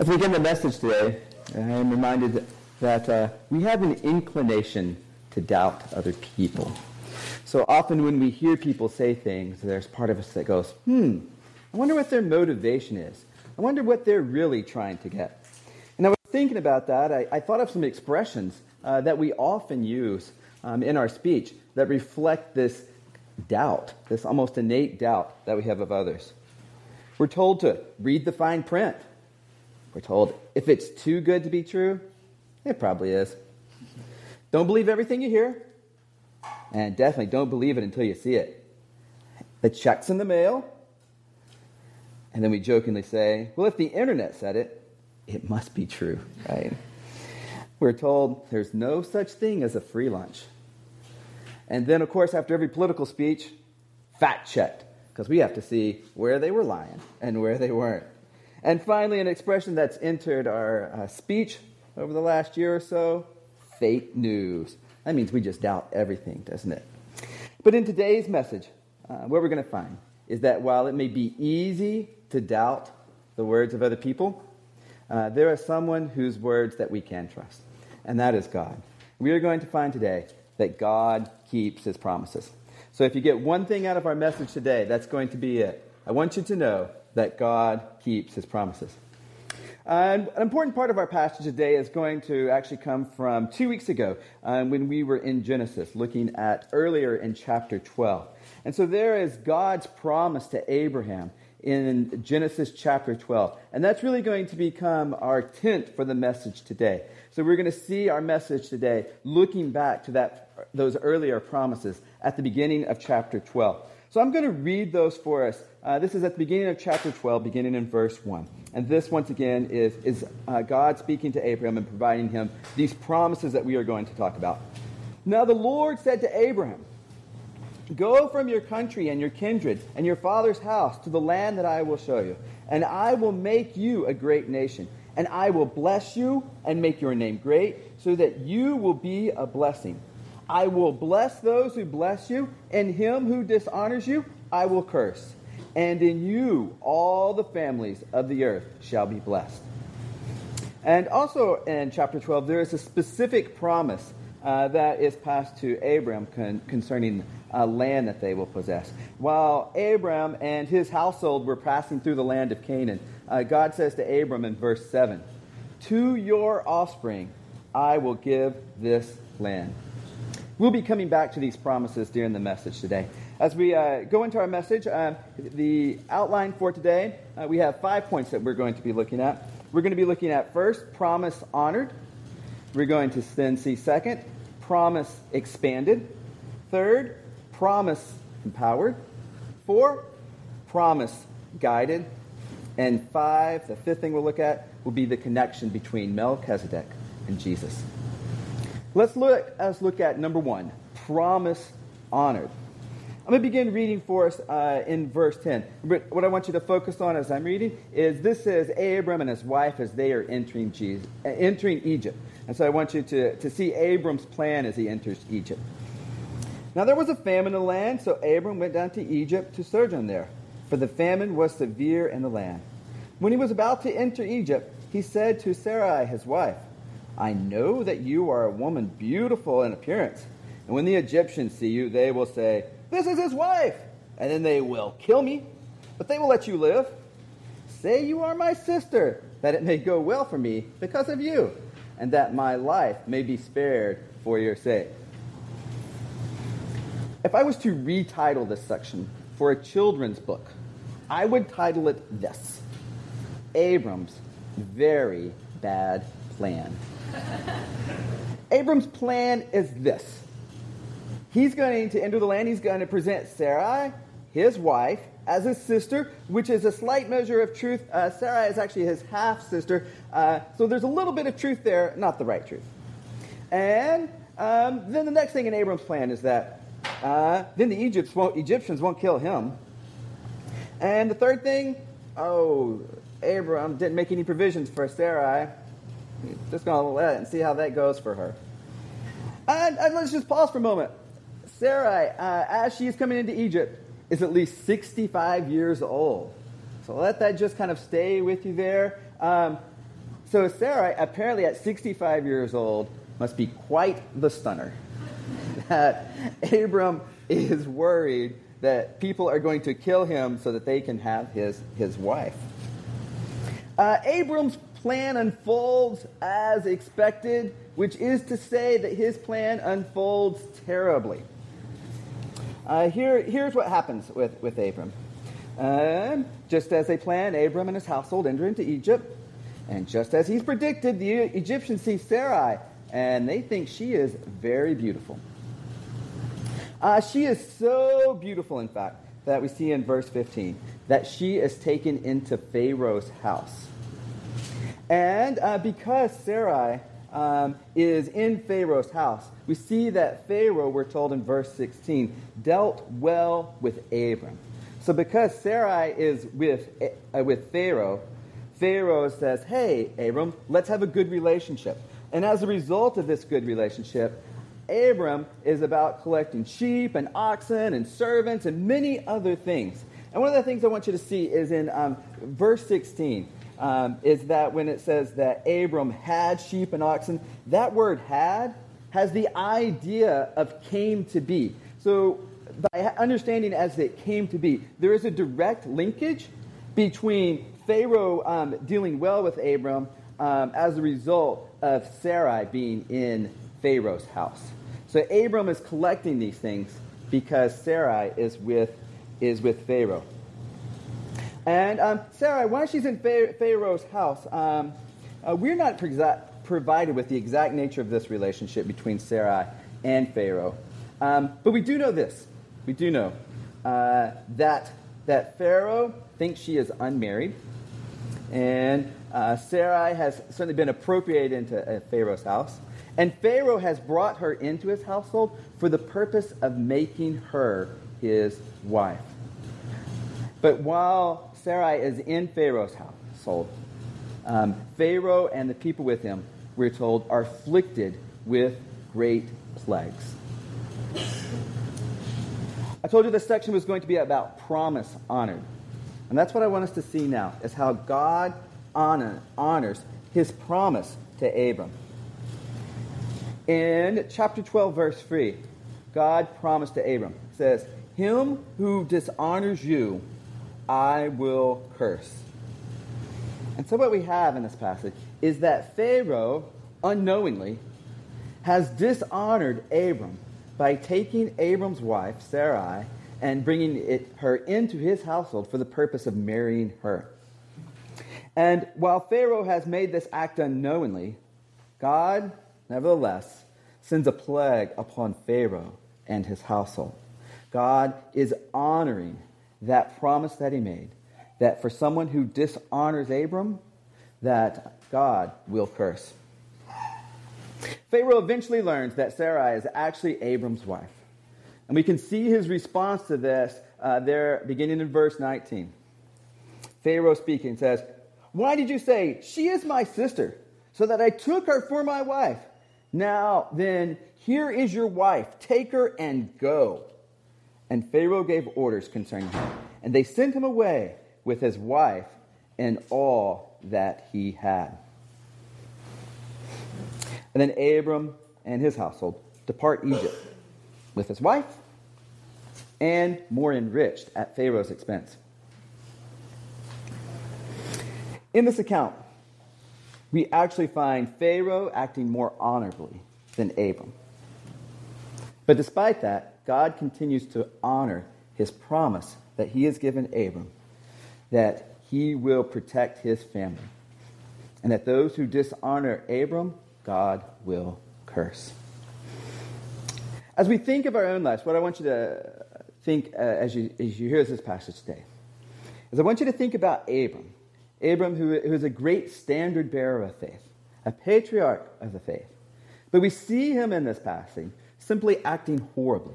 As we begin the message today, I am reminded that uh, we have an inclination to doubt other people. So often when we hear people say things, there's part of us that goes, hmm, I wonder what their motivation is. I wonder what they're really trying to get. And I was thinking about that. I, I thought of some expressions uh, that we often use um, in our speech that reflect this doubt, this almost innate doubt that we have of others. We're told to read the fine print. We're told if it's too good to be true, it probably is. Don't believe everything you hear, and definitely don't believe it until you see it. The check's in the mail, and then we jokingly say, well, if the internet said it, it must be true, right? We're told there's no such thing as a free lunch. And then, of course, after every political speech, fact checked, because we have to see where they were lying and where they weren't. And finally, an expression that's entered our uh, speech over the last year or so fake news. That means we just doubt everything, doesn't it? But in today's message, uh, what we're going to find is that while it may be easy to doubt the words of other people, uh, there is someone whose words that we can trust, and that is God. We are going to find today that God keeps his promises. So if you get one thing out of our message today, that's going to be it. I want you to know that God keeps his promises. An important part of our passage today is going to actually come from two weeks ago um, when we were in Genesis, looking at earlier in chapter 12. And so there is God's promise to Abraham in Genesis chapter 12. And that's really going to become our tent for the message today. So we're going to see our message today looking back to that, those earlier promises at the beginning of chapter 12. So I'm going to read those for us. Uh, this is at the beginning of chapter 12, beginning in verse 1. And this, once again, is, is uh, God speaking to Abraham and providing him these promises that we are going to talk about. Now the Lord said to Abraham, Go from your country and your kindred and your father's house to the land that I will show you, and I will make you a great nation. And I will bless you and make your name great, so that you will be a blessing. I will bless those who bless you, and him who dishonors you, I will curse. And in you all the families of the earth shall be blessed. And also in chapter 12, there is a specific promise uh, that is passed to Abram con- concerning uh, land that they will possess. While Abram and his household were passing through the land of Canaan, uh, God says to Abram in verse 7 To your offspring I will give this land. We'll be coming back to these promises during the message today. As we uh, go into our message, uh, the outline for today, uh, we have five points that we're going to be looking at. We're going to be looking at first, promise honored. We're going to then see second, promise expanded. Third, promise empowered. Four, promise guided. And five, the fifth thing we'll look at will be the connection between Melchizedek and Jesus. Let's look, let's look at number one promise honored. I'm going to begin reading for us uh, in verse 10. But what I want you to focus on as I'm reading is this says Abram and his wife as they are entering, Jesus, entering Egypt. And so I want you to, to see Abram's plan as he enters Egypt. Now there was a famine in the land, so Abram went down to Egypt to sojourn there, for the famine was severe in the land. When he was about to enter Egypt, he said to Sarai, his wife, I know that you are a woman beautiful in appearance. And when the Egyptians see you, they will say, This is his wife. And then they will kill me, but they will let you live. Say you are my sister, that it may go well for me because of you, and that my life may be spared for your sake. If I was to retitle this section for a children's book, I would title it this Abram's Very Bad Plan. Abram's plan is this He's going to enter the land, he's going to present Sarai, his wife, as his sister, which is a slight measure of truth. Uh, Sarai is actually his half sister, uh, so there's a little bit of truth there, not the right truth. And um, then the next thing in Abram's plan is that uh, then the Egypts won't, Egyptians won't kill him. And the third thing, oh, Abram didn't make any provisions for Sarai. Just to let it and see how that goes for her. And, and let's just pause for a moment. Sarai, uh, as she's coming into Egypt, is at least 65 years old. So let that just kind of stay with you there. Um, so Sarai, apparently at 65 years old, must be quite the stunner. That Abram is worried that people are going to kill him so that they can have his, his wife. Uh, Abram's plan unfolds as expected, which is to say that his plan unfolds terribly. Uh, here, here's what happens with, with Abram. Uh, just as they plan, Abram and his household enter into Egypt. And just as he's predicted, the Egyptians see Sarai, and they think she is very beautiful. Uh, she is so beautiful, in fact, that we see in verse 15 that she is taken into Pharaoh's house. And uh, because Sarai um, is in Pharaoh's house, we see that Pharaoh, we're told in verse 16, dealt well with Abram. So because Sarai is with, uh, with Pharaoh, Pharaoh says, Hey, Abram, let's have a good relationship. And as a result of this good relationship, Abram is about collecting sheep and oxen and servants and many other things. And one of the things I want you to see is in um, verse 16 um, is that when it says that Abram had sheep and oxen, that word had has the idea of came to be. So by understanding as it came to be, there is a direct linkage between Pharaoh um, dealing well with Abram um, as a result of Sarai being in Pharaoh's house. So Abram is collecting these things because Sarai is with, is with Pharaoh. And um, Sarai, while she's in Pharaoh's house, um, uh, we're not provided with the exact nature of this relationship between Sarai and Pharaoh. Um, but we do know this. We do know uh, that, that Pharaoh thinks she is unmarried. And uh, Sarai has certainly been appropriated into uh, Pharaoh's house. And Pharaoh has brought her into his household for the purpose of making her his wife. But while Sarai is in Pharaoh's household, um, Pharaoh and the people with him, we're told, are afflicted with great plagues. I told you this section was going to be about promise honored. And that's what I want us to see now, is how God honor, honors his promise to Abram. In chapter 12, verse 3, God promised to Abram, says, Him who dishonors you, I will curse. And so what we have in this passage is that Pharaoh, unknowingly, has dishonored Abram by taking Abram's wife, Sarai, and bringing it, her into his household for the purpose of marrying her. And while Pharaoh has made this act unknowingly, God, nevertheless, sends a plague upon Pharaoh and his household. God is honoring that promise that he made, that for someone who dishonors Abram, that God will curse. Pharaoh eventually learns that Sarai is actually Abram's wife. And we can see his response to this uh, there, beginning in verse 19. Pharaoh speaking says, Why did you say, She is my sister, so that I took her for my wife? Now then, here is your wife. Take her and go. And Pharaoh gave orders concerning him. And they sent him away with his wife and all that he had. And then Abram and his household depart Egypt with his wife and more enriched at Pharaoh's expense. In this account, we actually find Pharaoh acting more honorably than Abram. But despite that, God continues to honor his promise that he has given Abram that he will protect his family. And that those who dishonor Abram, God will curse. As we think of our own lives, what I want you to think uh, as, you, as you hear this passage today is I want you to think about Abram. Abram, who, who is a great standard bearer of faith, a patriarch of the faith. But we see him in this passage simply acting horribly.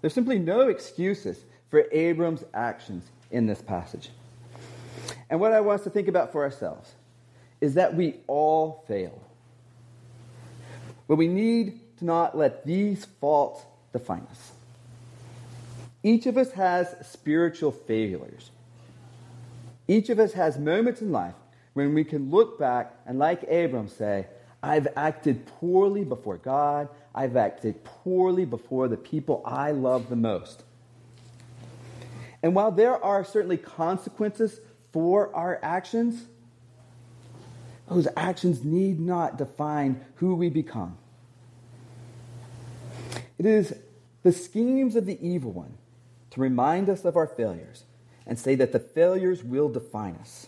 There's simply no excuses for Abram's actions in this passage. And what I want us to think about for ourselves is that we all fail. But we need to not let these faults define us. Each of us has spiritual failures. Each of us has moments in life when we can look back and, like Abram, say, I've acted poorly before God. I've acted poorly before the people I love the most. And while there are certainly consequences for our actions, those actions need not define who we become. It is the schemes of the evil one to remind us of our failures and say that the failures will define us.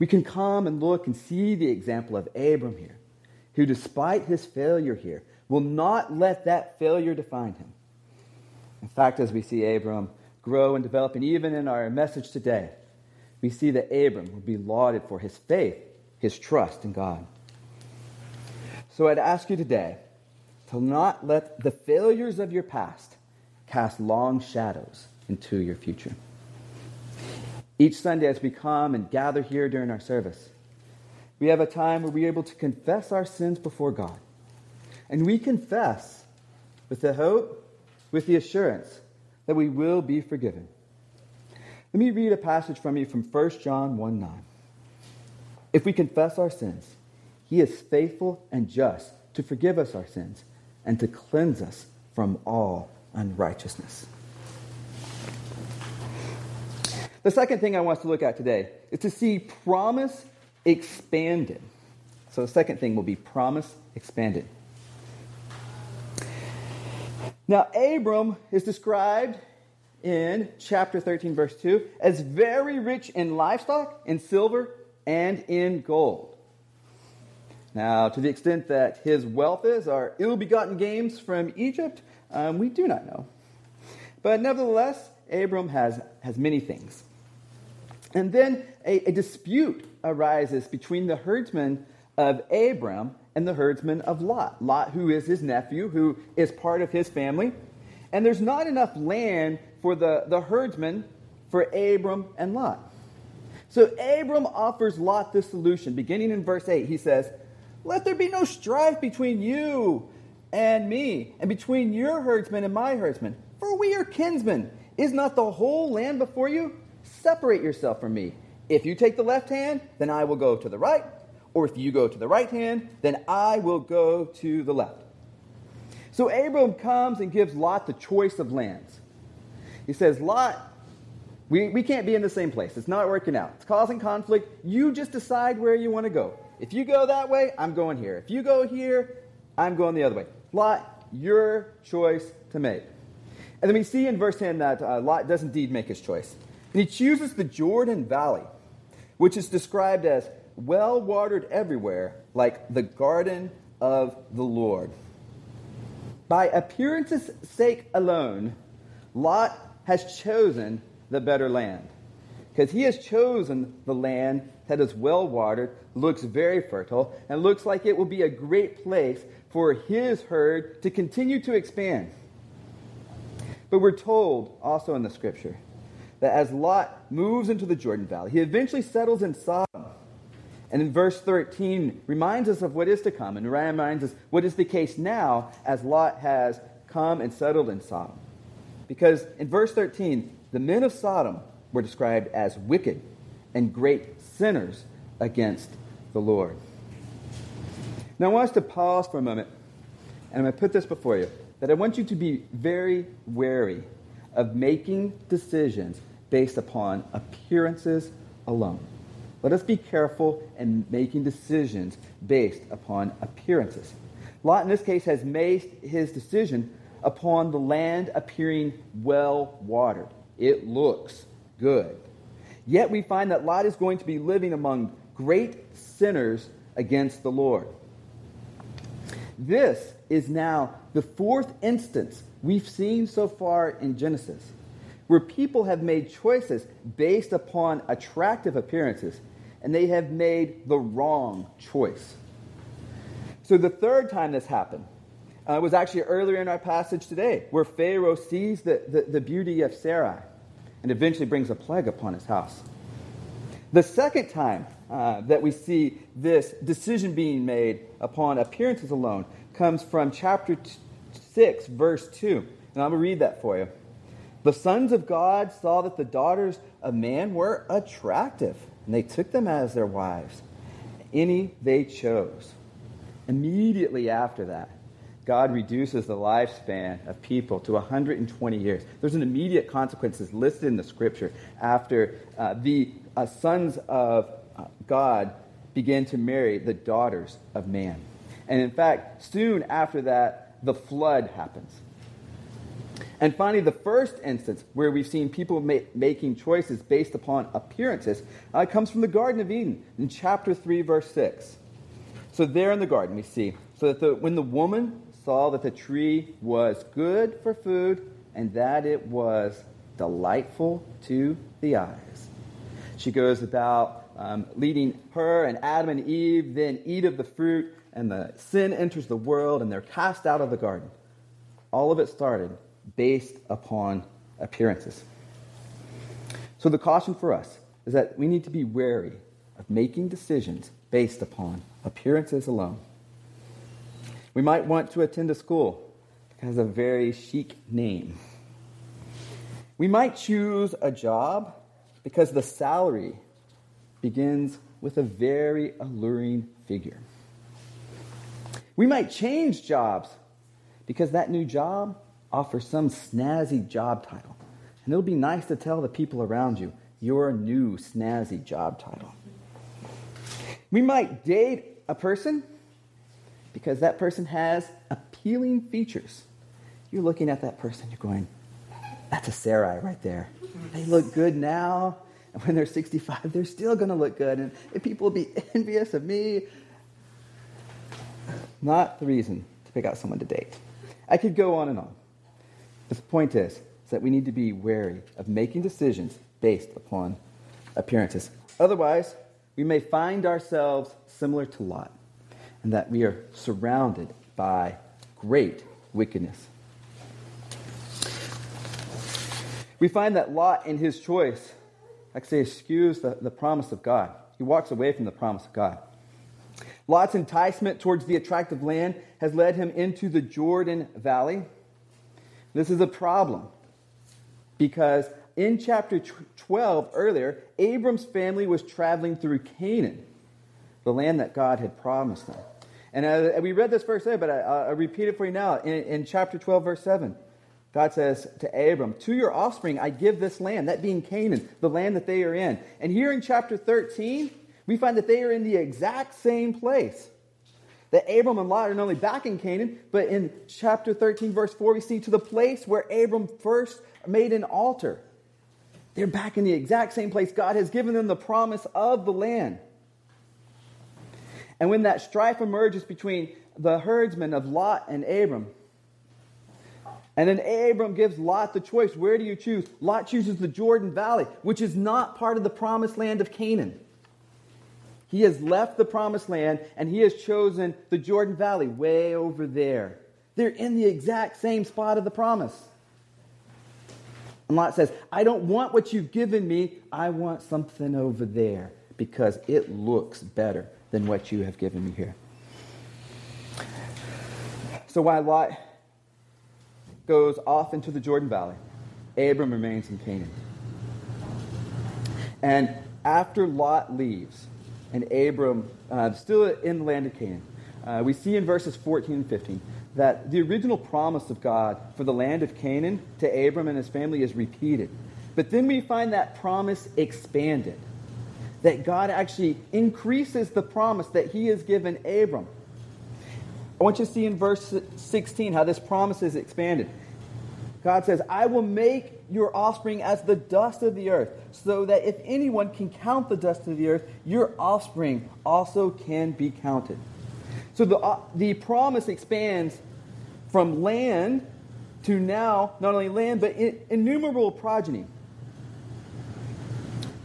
We can come and look and see the example of Abram here, who, despite his failure here, will not let that failure define him. In fact, as we see Abram grow and develop, and even in our message today, we see that Abram will be lauded for his faith, his trust in God. So I'd ask you today to not let the failures of your past cast long shadows into your future. Each Sunday, as we come and gather here during our service, we have a time where we're able to confess our sins before God. And we confess with the hope, with the assurance that we will be forgiven. Let me read a passage from you from 1 John 1 9. If we confess our sins, he is faithful and just to forgive us our sins and to cleanse us from all unrighteousness. The second thing I want us to look at today is to see promise expanded. So the second thing will be promise expanded. Now, Abram is described in chapter 13, verse 2, as very rich in livestock, in silver, and in gold. Now, to the extent that his wealth is are ill begotten games from Egypt, um, we do not know. But nevertheless, Abram has, has many things. And then a, a dispute arises between the herdsmen of Abram and the herdsman of Lot. Lot, who is his nephew, who is part of his family. And there's not enough land for the, the herdsman for Abram and Lot. So Abram offers Lot this solution. Beginning in verse 8, he says, Let there be no strife between you and me, and between your herdsmen and my herdsmen, for we are kinsmen. Is not the whole land before you? Separate yourself from me. If you take the left hand, then I will go to the right. Or if you go to the right hand, then I will go to the left. So Abram comes and gives Lot the choice of lands. He says, Lot, we, we can't be in the same place. It's not working out. It's causing conflict. You just decide where you want to go. If you go that way, I'm going here. If you go here, I'm going the other way. Lot, your choice to make. And then we see in verse 10 that uh, Lot does indeed make his choice. And he chooses the Jordan Valley, which is described as well watered everywhere, like the garden of the Lord. By appearance's sake alone, Lot has chosen the better land. Because he has chosen the land that is well watered, looks very fertile, and looks like it will be a great place for his herd to continue to expand. But we're told also in the scripture that as Lot moves into the Jordan Valley, he eventually settles in Sodom. And in verse 13 reminds us of what is to come and reminds us what is the case now as Lot has come and settled in Sodom. Because in verse 13, the men of Sodom were described as wicked and great sinners against the Lord. Now, I want us to pause for a moment, and I'm going to put this before you that I want you to be very wary of making decisions based upon appearances alone. Let us be careful in making decisions based upon appearances. Lot, in this case, has made his decision upon the land appearing well watered. It looks good. Yet we find that Lot is going to be living among great sinners against the Lord. This is now the fourth instance we've seen so far in Genesis where people have made choices based upon attractive appearances, and they have made the wrong choice. So the third time this happened uh, was actually earlier in our passage today, where Pharaoh sees the, the, the beauty of Sarai and eventually brings a plague upon his house. The second time uh, that we see this decision being made upon appearances alone comes from chapter t- 6, verse 2. And I'm going to read that for you. The sons of God saw that the daughters of man were attractive. and they took them as their wives, any they chose. Immediately after that, God reduces the lifespan of people to 120 years. There's an immediate consequences listed in the scripture after uh, the uh, sons of uh, God began to marry the daughters of man. And in fact, soon after that, the flood happens. And finally, the first instance where we've seen people ma- making choices based upon appearances uh, comes from the Garden of Eden in chapter 3, verse 6. So, there in the garden, we see so that the, when the woman saw that the tree was good for food and that it was delightful to the eyes, she goes about um, leading her and Adam and Eve, then eat of the fruit, and the sin enters the world, and they're cast out of the garden. All of it started based upon appearances. So, the caution for us is that we need to be wary of making decisions based upon appearances alone. We might want to attend a school that has a very chic name. We might choose a job because the salary begins with a very alluring figure. We might change jobs because that new job offers some snazzy job title. And it'll be nice to tell the people around you your new snazzy job title. We might date a person because that person has appealing features. You're looking at that person, you're going, that's a Sarai right there. They look good now, and when they're 65, they're still going to look good, and, and people will be envious of me. Not the reason to pick out someone to date. I could go on and on. The point is, is that we need to be wary of making decisions based upon appearances. Otherwise, we may find ourselves similar to Lot, and that we are surrounded by great wickedness. We find that Lot, in his choice, say, eschews the, the promise of God. He walks away from the promise of God. Lot's enticement towards the attractive land has led him into the Jordan Valley. This is a problem because in chapter 12 earlier, Abram's family was traveling through Canaan, the land that God had promised them. And uh, we read this verse there, but I, repeat it for you now. In, in chapter 12, verse 7, God says to Abram, To your offspring I give this land, that being Canaan, the land that they are in. And here in chapter 13, we find that they are in the exact same place. That Abram and Lot are not only back in Canaan, but in chapter 13, verse 4, we see to the place where Abram first made an altar. They're back in the exact same place. God has given them the promise of the land. And when that strife emerges between the herdsmen of Lot and Abram, and then Abram gives Lot the choice where do you choose? Lot chooses the Jordan Valley, which is not part of the promised land of Canaan. He has left the promised land and he has chosen the Jordan Valley way over there. They're in the exact same spot of the promise. And Lot says, I don't want what you've given me. I want something over there because it looks better than what you have given me here. So while Lot goes off into the Jordan Valley, Abram remains in Canaan. And after Lot leaves, and Abram, uh, still in the land of Canaan. Uh, we see in verses 14 and 15 that the original promise of God for the land of Canaan to Abram and his family is repeated. But then we find that promise expanded. That God actually increases the promise that he has given Abram. I want you to see in verse 16 how this promise is expanded. God says, I will make your offspring as the dust of the earth, so that if anyone can count the dust of the earth, your offspring also can be counted. So the, uh, the promise expands from land to now not only land, but innumerable progeny.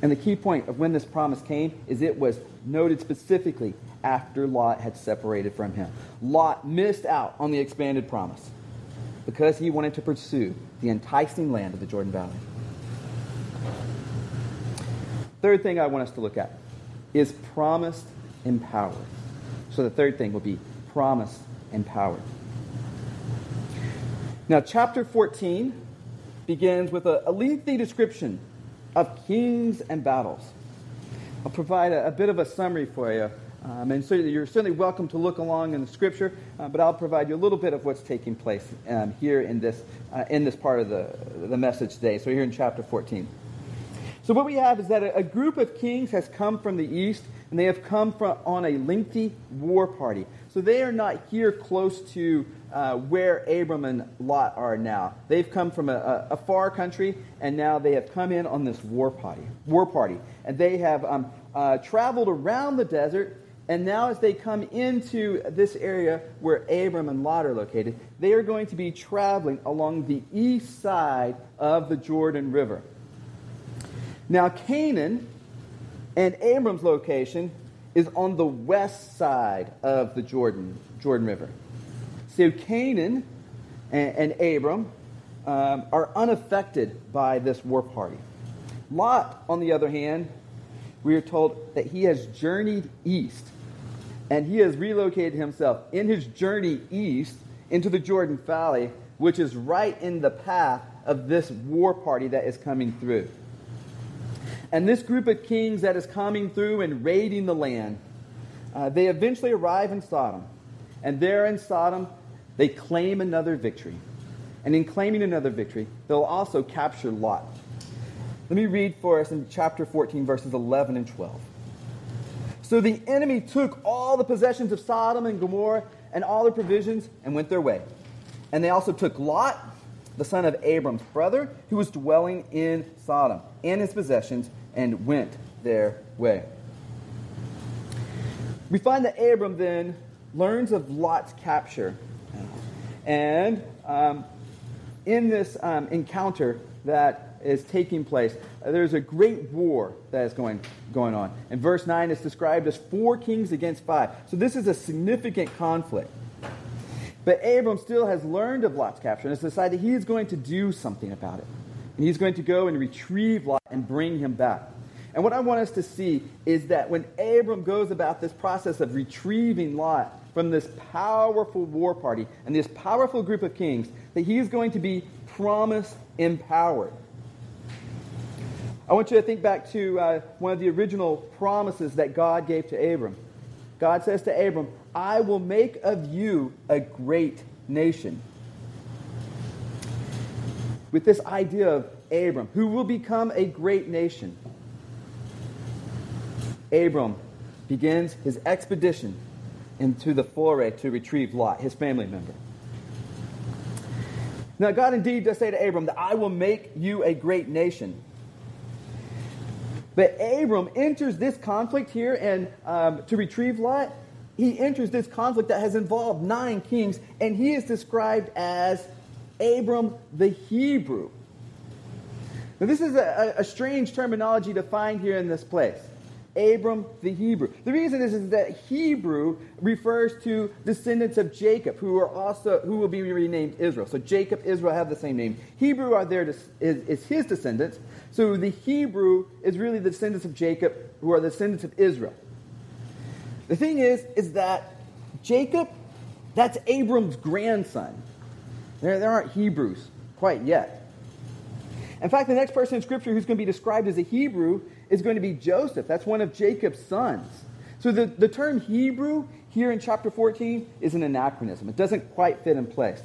And the key point of when this promise came is it was noted specifically after Lot had separated from him. Lot missed out on the expanded promise because he wanted to pursue the enticing land of the Jordan Valley. Third thing I want us to look at is promised empowered. So the third thing will be promised empowered. Now, chapter 14 begins with a, a lengthy description of kings and battles. I'll provide a, a bit of a summary for you. Um, and so you're certainly welcome to look along in the scripture, uh, but I'll provide you a little bit of what's taking place um, here in this, uh, in this part of the, the message today. So here in chapter 14. So what we have is that a, a group of kings has come from the east, and they have come from, on a lengthy war party. So they are not here close to uh, where Abram and Lot are now. They've come from a, a, far country, and now they have come in on this war party. War party, and they have um, uh, traveled around the desert and now, as they come into this area where Abram and Lot are located, they are going to be traveling along the east side of the Jordan River. Now, Canaan and Abram's location is on the west side of the Jordan, Jordan River. So, Canaan and, and Abram um, are unaffected by this war party. Lot, on the other hand, we are told that he has journeyed east and he has relocated himself in his journey east into the Jordan Valley, which is right in the path of this war party that is coming through. And this group of kings that is coming through and raiding the land, uh, they eventually arrive in Sodom. And there in Sodom, they claim another victory. And in claiming another victory, they'll also capture Lot. Let me read for us in chapter 14, verses 11 and 12. So the enemy took all the possessions of Sodom and Gomorrah and all their provisions and went their way. And they also took Lot, the son of Abram's brother, who was dwelling in Sodom, and his possessions, and went their way. We find that Abram then learns of Lot's capture. And um, in this um, encounter that is taking place. Uh, there's a great war that is going, going on. In verse 9, it's described as four kings against five. So this is a significant conflict. But Abram still has learned of Lot's capture and has decided he is going to do something about it. And he's going to go and retrieve Lot and bring him back. And what I want us to see is that when Abram goes about this process of retrieving Lot from this powerful war party and this powerful group of kings, that he is going to be promise empowered. I want you to think back to uh, one of the original promises that God gave to Abram. God says to Abram, I will make of you a great nation. With this idea of Abram, who will become a great nation, Abram begins his expedition into the foray to retrieve Lot, his family member. Now, God indeed does say to Abram that I will make you a great nation. But Abram enters this conflict here and um, to retrieve Lot, he enters this conflict that has involved nine kings, and he is described as Abram the Hebrew. Now, this is a, a strange terminology to find here in this place. Abram the Hebrew. The reason is, is that Hebrew refers to descendants of Jacob, who are also who will be renamed Israel. So Jacob, Israel have the same name. Hebrew are there is, is his descendants. So the Hebrew is really the descendants of Jacob, who are the descendants of Israel. The thing is, is that Jacob, that's Abram's grandson. There, there aren't Hebrews quite yet. In fact, the next person in Scripture who's going to be described as a Hebrew is going to be Joseph. That's one of Jacob's sons. So the, the term Hebrew here in chapter 14 is an anachronism. It doesn't quite fit in place.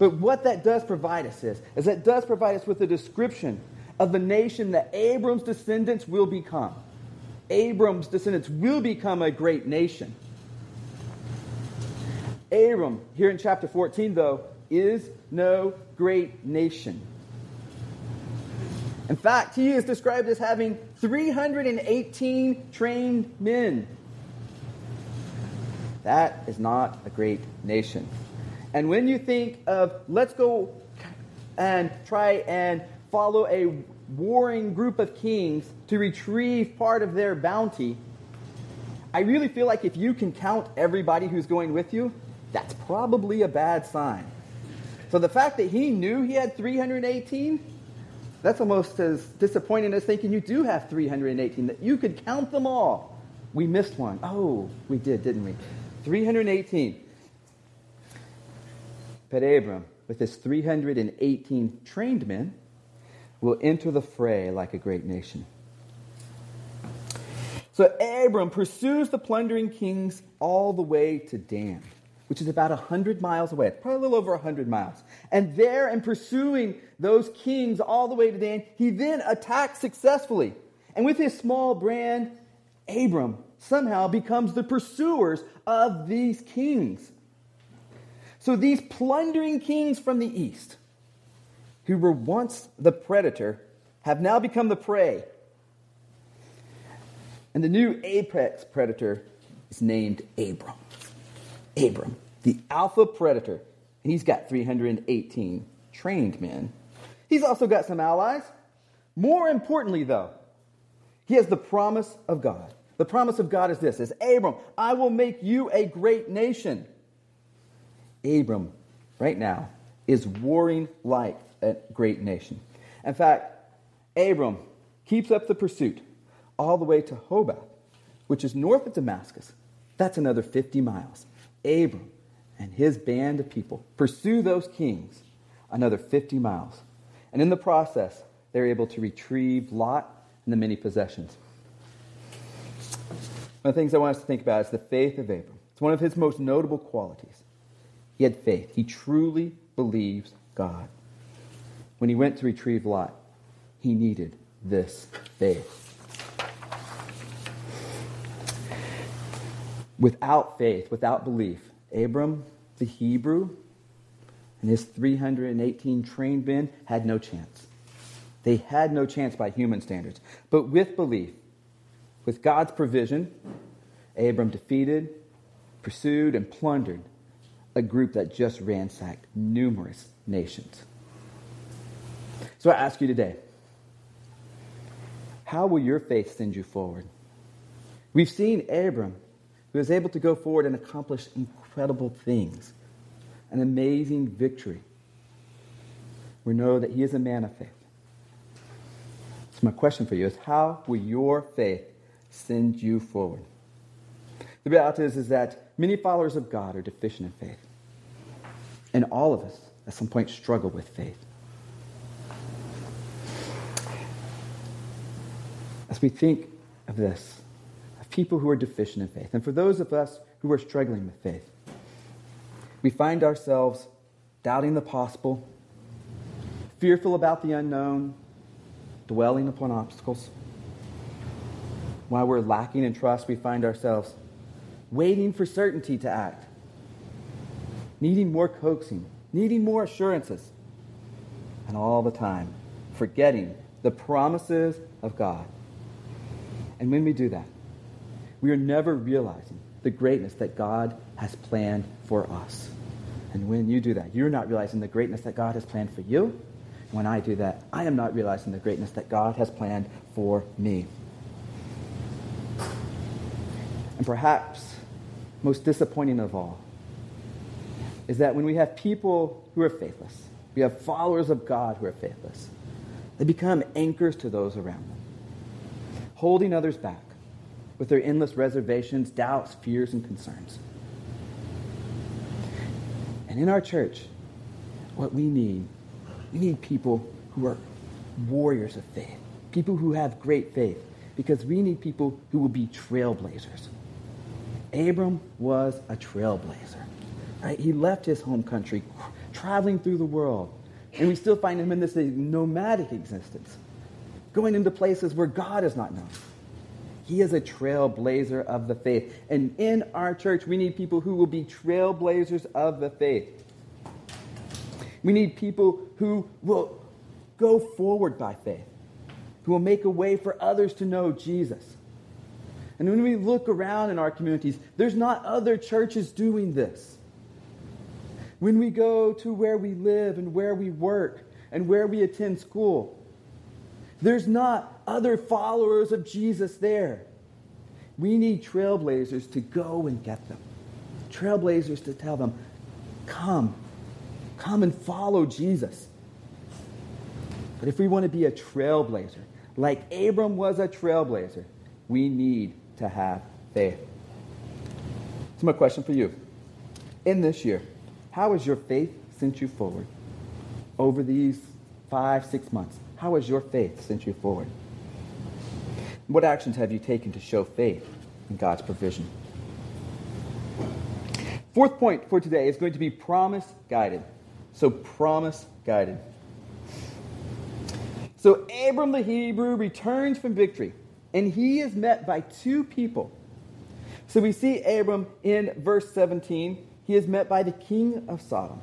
But what that does provide us is, is that does provide us with a description of the nation that Abram's descendants will become. Abram's descendants will become a great nation. Abram, here in chapter 14, though, is no great nation. In fact, he is described as having 318 trained men. That is not a great nation. And when you think of let's go and try and follow a warring group of kings to retrieve part of their bounty, I really feel like if you can count everybody who's going with you, that's probably a bad sign. So the fact that he knew he had 318 that's almost as disappointing as thinking you do have 318, that you could count them all. We missed one. Oh, we did, didn't we? 318. But Abram, with his 318 trained men, will enter the fray like a great nation. So Abram pursues the plundering kings all the way to Dan, which is about 100 miles away. Probably a little over 100 miles. And there, in pursuing those kings all the way to Dan, he then attacks successfully. And with his small brand, Abram somehow becomes the pursuers of these kings. So these plundering kings from the east, who were once the predator, have now become the prey. And the new apex predator is named Abram. Abram, the alpha predator. And he's got 318 trained men. He's also got some allies. More importantly, though, he has the promise of God. The promise of God is this is Abram, I will make you a great nation. Abram, right now, is warring like a great nation. In fact, Abram keeps up the pursuit all the way to Hobah, which is north of Damascus. That's another 50 miles. Abram and his band of people pursue those kings another 50 miles. And in the process, they're able to retrieve Lot and the many possessions. One of the things I want us to think about is the faith of Abram. It's one of his most notable qualities. He had faith. He truly believes God. When he went to retrieve Lot, he needed this faith. Without faith, without belief, Abram, the Hebrew, and his 318 trained men had no chance. They had no chance by human standards. But with belief, with God's provision, Abram defeated, pursued, and plundered a group that just ransacked numerous nations. So I ask you today how will your faith send you forward? We've seen Abram, who was able to go forward and accomplish incredible things, an amazing victory. We know that he is a man of faith. So, my question for you is how will your faith send you forward? The reality is, is that many followers of God are deficient in faith. And all of us, at some point, struggle with faith. As we think of this, of people who are deficient in faith, and for those of us who are struggling with faith, we find ourselves doubting the possible, fearful about the unknown, dwelling upon obstacles. While we're lacking in trust, we find ourselves waiting for certainty to act, needing more coaxing, needing more assurances, and all the time forgetting the promises of God. And when we do that, we are never realizing the greatness that God has planned for us. And when you do that, you're not realizing the greatness that God has planned for you. When I do that, I am not realizing the greatness that God has planned for me. And perhaps most disappointing of all is that when we have people who are faithless, we have followers of God who are faithless, they become anchors to those around them holding others back with their endless reservations, doubts, fears, and concerns. And in our church, what we need, we need people who are warriors of faith, people who have great faith, because we need people who will be trailblazers. Abram was a trailblazer. Right? He left his home country, traveling through the world, and we still find him in this nomadic existence going into places where God is not known. He is a trailblazer of the faith. And in our church, we need people who will be trailblazers of the faith. We need people who will go forward by faith, who will make a way for others to know Jesus. And when we look around in our communities, there's not other churches doing this. When we go to where we live and where we work and where we attend school, there's not other followers of Jesus there. We need trailblazers to go and get them. Trailblazers to tell them, come, come and follow Jesus. But if we want to be a trailblazer, like Abram was a trailblazer, we need to have faith. So, my question for you in this year, how has your faith sent you forward over these five, six months? How has your faith sent you forward? What actions have you taken to show faith in God's provision? Fourth point for today is going to be promise guided. So, promise guided. So, Abram the Hebrew returns from victory, and he is met by two people. So, we see Abram in verse 17. He is met by the king of Sodom.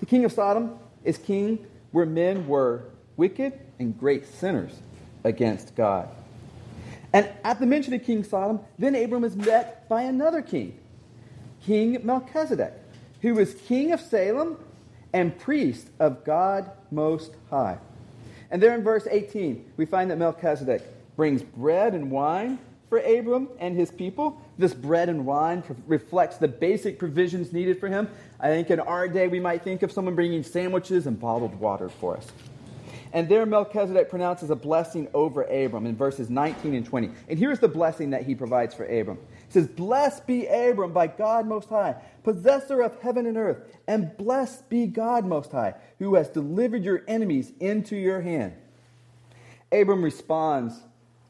The king of Sodom is king where men were wicked and great sinners against God. And at the mention of King Sodom, then Abram is met by another king, King Melchizedek, who was king of Salem and priest of God Most High. And there in verse 18, we find that Melchizedek brings bread and wine for Abram and his people. This bread and wine reflects the basic provisions needed for him. I think in our day we might think of someone bringing sandwiches and bottled water for us. And there Melchizedek pronounces a blessing over Abram in verses 19 and 20. And here's the blessing that he provides for Abram. He says, Blessed be Abram by God Most High, possessor of heaven and earth, and blessed be God Most High, who has delivered your enemies into your hand. Abram responds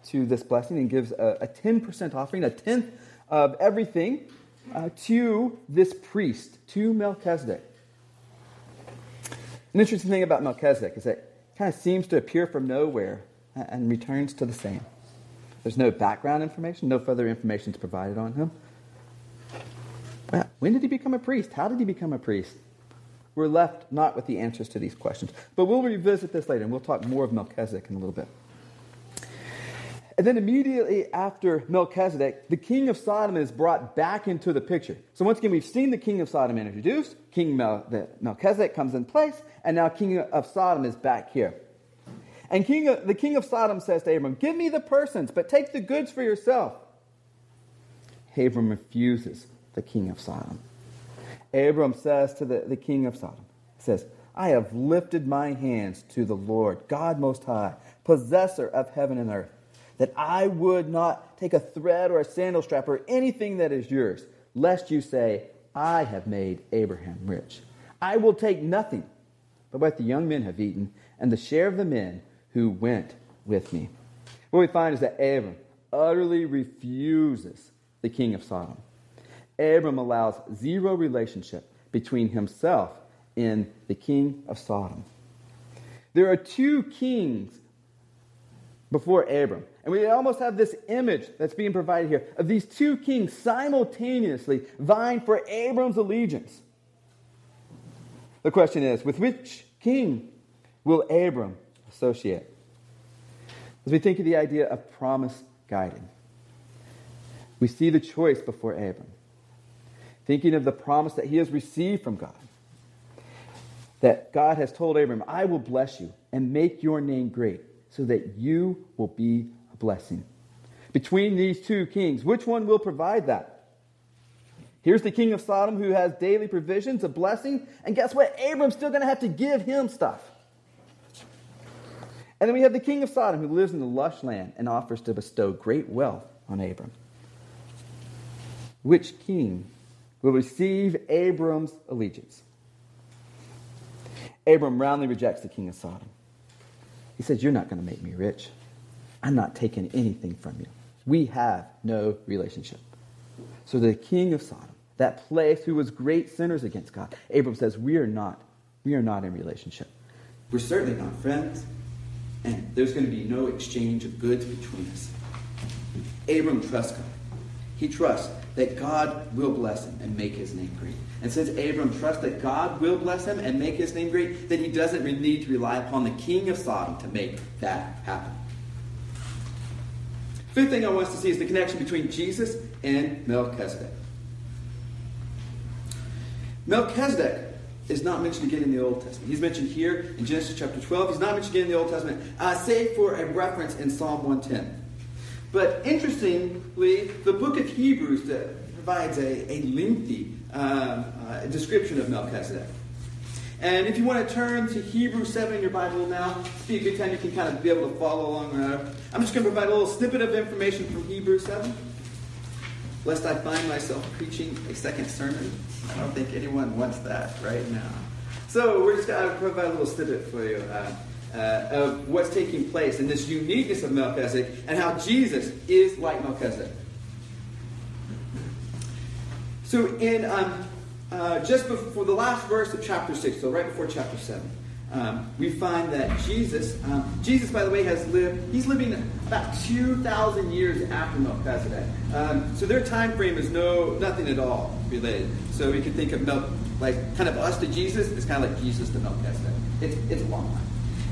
to this blessing and gives a, a 10% offering, a tenth of everything, uh, to this priest, to Melchizedek. An interesting thing about Melchizedek is that it kind of seems to appear from nowhere and returns to the same. There's no background information, no further information is provided on him. Well, when did he become a priest? How did he become a priest? We're left not with the answers to these questions. But we'll revisit this later, and we'll talk more of Melchizedek in a little bit. And then immediately after Melchizedek, the king of Sodom is brought back into the picture. So once again, we've seen the king of Sodom introduced. King Mel- Melchizedek comes in place, and now king of Sodom is back here. And king of, the king of Sodom says to Abram, Give me the persons, but take the goods for yourself. Abram refuses the king of Sodom. Abram says to the, the king of Sodom, says, I have lifted my hands to the Lord, God Most High, possessor of heaven and earth that I would not take a thread or a sandal strap or anything that is yours, lest you say, I have made Abraham rich. I will take nothing but what the young men have eaten and the share of the men who went with me. What we find is that Abram utterly refuses the king of Sodom. Abram allows zero relationship between himself and the king of Sodom. There are two kings before Abram. And we almost have this image that's being provided here of these two kings simultaneously vying for Abram's allegiance. The question is with which king will Abram associate? As we think of the idea of promise guided, we see the choice before Abram. Thinking of the promise that he has received from God. That God has told Abram, I will bless you and make your name great so that you will be blessing. Between these two kings, which one will provide that? Here's the king of Sodom who has daily provisions, a blessing, and guess what? Abram's still going to have to give him stuff. And then we have the king of Sodom who lives in the lush land and offers to bestow great wealth on Abram. Which king will receive Abram's allegiance? Abram roundly rejects the king of Sodom. He says, You're not going to make me rich. I'm not taking anything from you. We have no relationship. So the king of Sodom, that place who was great sinners against God, Abram says, We are not, we are not in relationship. We're certainly not friends. And there's going to be no exchange of goods between us. Abram trusts God. He trusts that God will bless him and make his name great. And since Abram trusts that God will bless him and make his name great, then he doesn't need to rely upon the king of Sodom to make that happen. Fifth thing I want us to see is the connection between Jesus and Melchizedek. Melchizedek is not mentioned again in the Old Testament. He's mentioned here in Genesis chapter 12. He's not mentioned again in the Old Testament, uh, save for a reference in Psalm 110. But interestingly, the book of Hebrews provides a, a lengthy uh, uh, description of Melchizedek. And if you want to turn to Hebrews 7 in your Bible now, be a good time you can kind of be able to follow along. I'm just going to provide a little snippet of information from Hebrews 7, lest I find myself preaching a second sermon. I don't think anyone wants that right now. So we're just going to provide a little snippet for you. Uh, uh, of what's taking place and this uniqueness of Melchizedek and how Jesus is like Melchizedek. So, in um, uh, just before the last verse of chapter 6, so right before chapter 7, um, we find that Jesus, um, Jesus, by the way, has lived, he's living about 2,000 years after Melchizedek. Um, so their time frame is no nothing at all related. So we can think of Mel, like kind of us to Jesus, it's kind of like Jesus to Melchizedek. It's, it's a long time.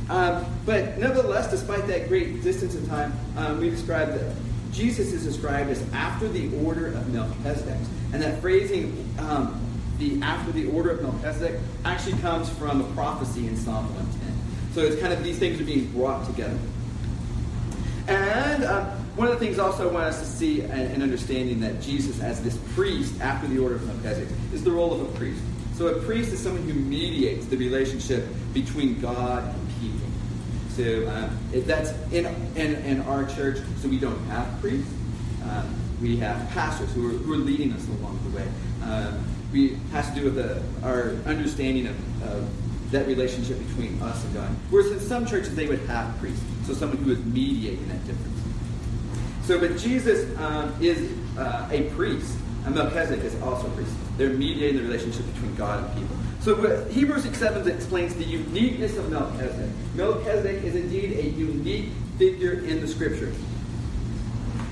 Um, but nevertheless, despite that great distance in time, um, we describe that Jesus is described as after the order of Melchizedek. And that phrasing, um, the after the order of Melchizedek, actually comes from a prophecy in Psalm 110. So it's kind of these things are being brought together. And um, one of the things also I want us to see and, understanding that Jesus, as this priest after the order of Melchizedek, is the role of a priest. So a priest is someone who mediates the relationship between God and people. So um, that's in, in, in our church. So we don't have priests. Um, we have pastors who are, who are leading us along the way. Um, we has to do with the, our understanding of, of that relationship between us and God. Whereas in some churches they would have priests, so someone who is mediating that difference. So, but Jesus um, is uh, a priest, and Melchizedek is also a priest. They're mediating the relationship between God and people. So Hebrews 6 7 explains the uniqueness of Melchizedek. Melchizedek is indeed a unique figure in the scriptures.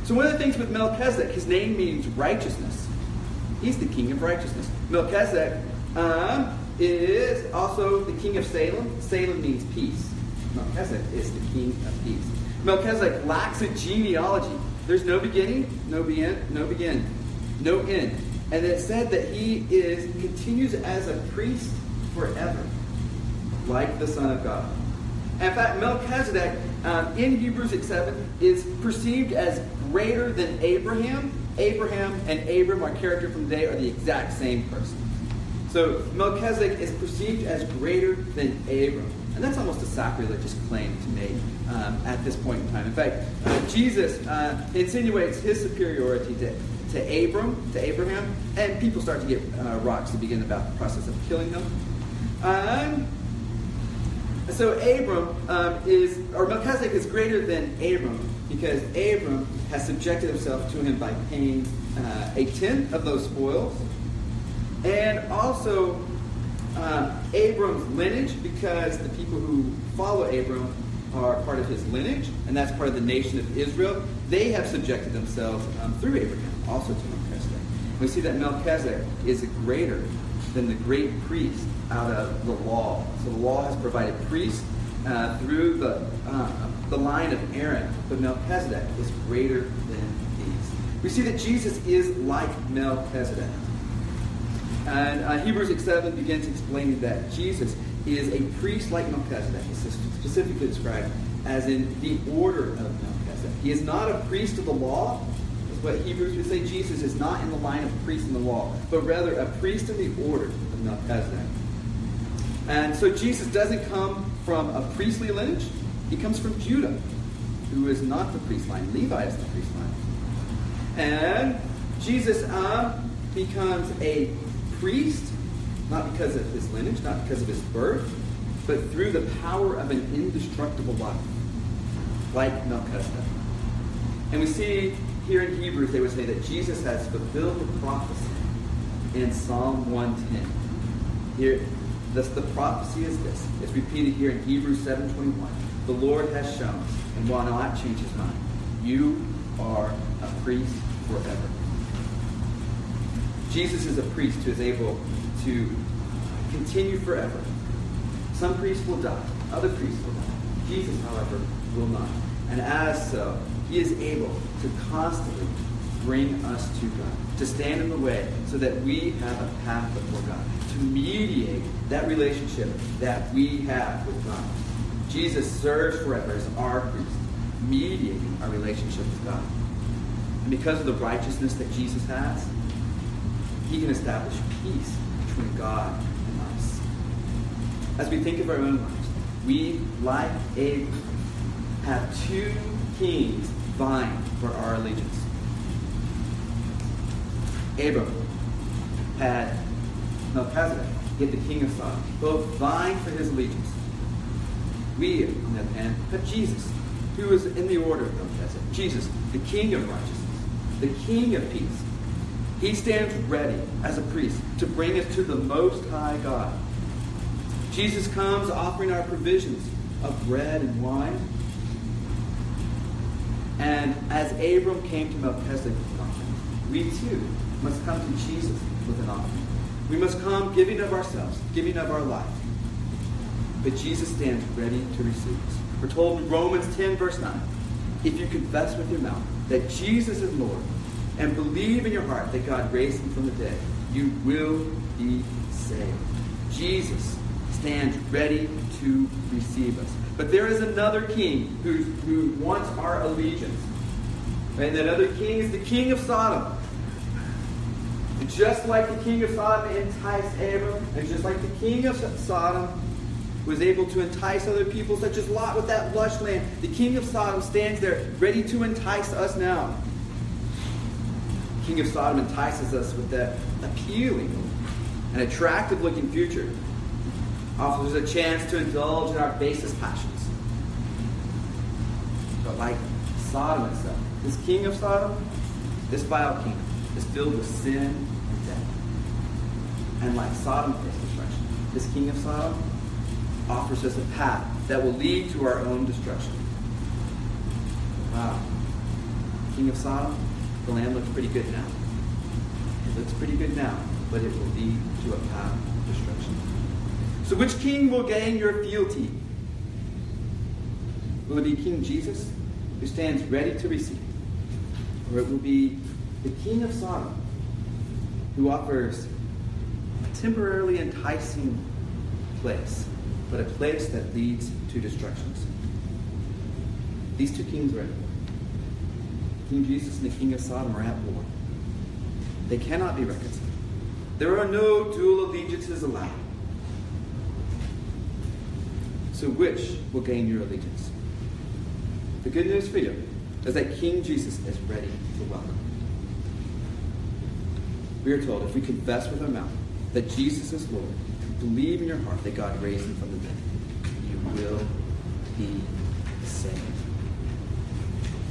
So one of the things with Melchizedek, his name means righteousness. He's the king of righteousness. Melchizedek um, is also the king of Salem. Salem means peace. Melchizedek is the king of peace. Melchizedek lacks a genealogy. There's no beginning, no begin, no begin, no end. And it said that he is continues as a priest forever, like the Son of God. In fact, Melchizedek um, in Hebrews 6 7 is perceived as greater than Abraham Abraham and Abram, our character from today, are the exact same person. So Melchizedek is perceived as greater than Abram. And that's almost a sacrilegious claim to make um, at this point in time. In fact, uh, Jesus uh, insinuates his superiority to, to Abram, to Abraham, and people start to get uh, rocks to begin about the process of killing them. Um, so Abram um, is, or Melchizedek is greater than Abram because Abram has subjected himself to him by paying uh, a tenth of those spoils, and also uh, Abram's lineage, because the people who follow Abram are part of his lineage, and that's part of the nation of Israel. They have subjected themselves um, through Abraham, also to Melchizedek. We see that Melchizedek is greater than the great priest out of the law. So the law has provided priests uh, through the uh, the line of Aaron, but Melchizedek is greater than these. We see that Jesus is like Melchizedek. And uh, Hebrews 7 begins explaining that Jesus is a priest like Melchizedek. It's specifically described as in the order of Melchizedek. He is not a priest of the law, is what Hebrews would say. Jesus is not in the line of priests in the law, but rather a priest in the order of Melchizedek. And so Jesus doesn't come from a priestly lineage. He comes from Judah, who is not the priest line. Levi is the priest line. And Jesus uh, becomes a priest, not because of his lineage, not because of his birth, but through the power of an indestructible life, like Melchizedek. And we see here in Hebrews, they would say that Jesus has fulfilled the prophecy in Psalm 110. Here, the prophecy is this. It's repeated here in Hebrews 7.21 the Lord has shown and will not change his mind. You are a priest forever. Jesus is a priest who is able to continue forever. Some priests will die, other priests will die. Jesus, however, will not. And as so, he is able to constantly bring us to God, to stand in the way so that we have a path before God, to mediate that relationship that we have with God. Jesus serves forever as our priest, mediating our relationship with God. And because of the righteousness that Jesus has, he can establish peace between God and us. As we think of our own lives, we, like Abraham, have two kings vying for our allegiance. Abram had Melchizedek, yet the king of Sodom, both vying for his allegiance. We, on the other hand, have Jesus, who is in the order of Melchizedek. Jesus, the King of righteousness, the King of peace. He stands ready as a priest to bring us to the Most High God. Jesus comes offering our provisions of bread and wine. And as Abram came to Melchizedek with an offering, we too must come to Jesus with an offering. We must come giving of ourselves, giving of our life. But Jesus stands ready to receive us. We're told in Romans 10, verse 9, if you confess with your mouth that Jesus is Lord and believe in your heart that God raised him from the dead, you will be saved. Jesus stands ready to receive us. But there is another king who, who wants our allegiance. And that other king is the king of Sodom. And just like the king of Sodom enticed Abram, and just like the king of Sodom was able to entice other people, such as Lot with that lush land, the king of Sodom stands there ready to entice us now. The king of Sodom entices us with that appealing and attractive looking future offers us a chance to indulge in our basest passions. But like Sodom itself, this king of Sodom, this vile kingdom, is filled with sin and death. And like Sodom faced destruction, this king of Sodom offers us a path that will lead to our own destruction. Wow. King of Sodom, the land looks pretty good now. It looks pretty good now, but it will lead to a path of destruction. So, which king will gain your fealty? Will it be King Jesus, who stands ready to receive? Or it will be the king of Sodom, who offers a temporarily enticing place, but a place that leads to destructions? These two kings are at war. King Jesus and the king of Sodom are at war. They cannot be reconciled. There are no dual allegiances allowed. So which will gain your allegiance? The good news for you is that King Jesus is ready to welcome. We are told if we confess with our mouth that Jesus is Lord, believe in your heart that God raised him from the dead, you will be saved.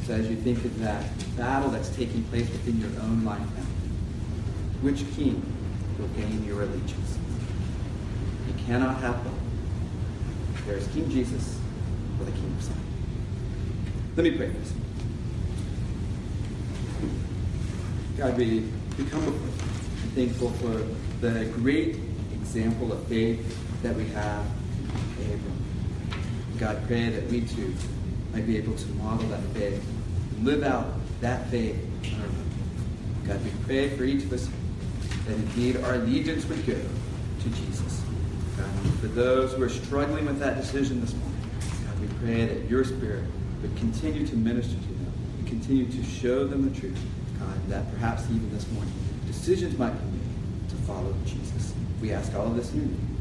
So as you think of that battle that's taking place within your own life now, which king will gain your allegiance? You cannot have both. There is King Jesus or the King of Zion. Let me pray us. God, we, we come before you, thankful for the great example of faith that we have in Abram. God, pray that we too might be able to model that faith, and live out that faith in our. God, we pray for each of us that indeed our allegiance would go to Jesus. God, for those who are struggling with that decision this morning, God, we pray that your Spirit would continue to minister to them and continue to show them the truth, God, that perhaps even this morning decisions might be made to follow Jesus. We ask all of this in your name.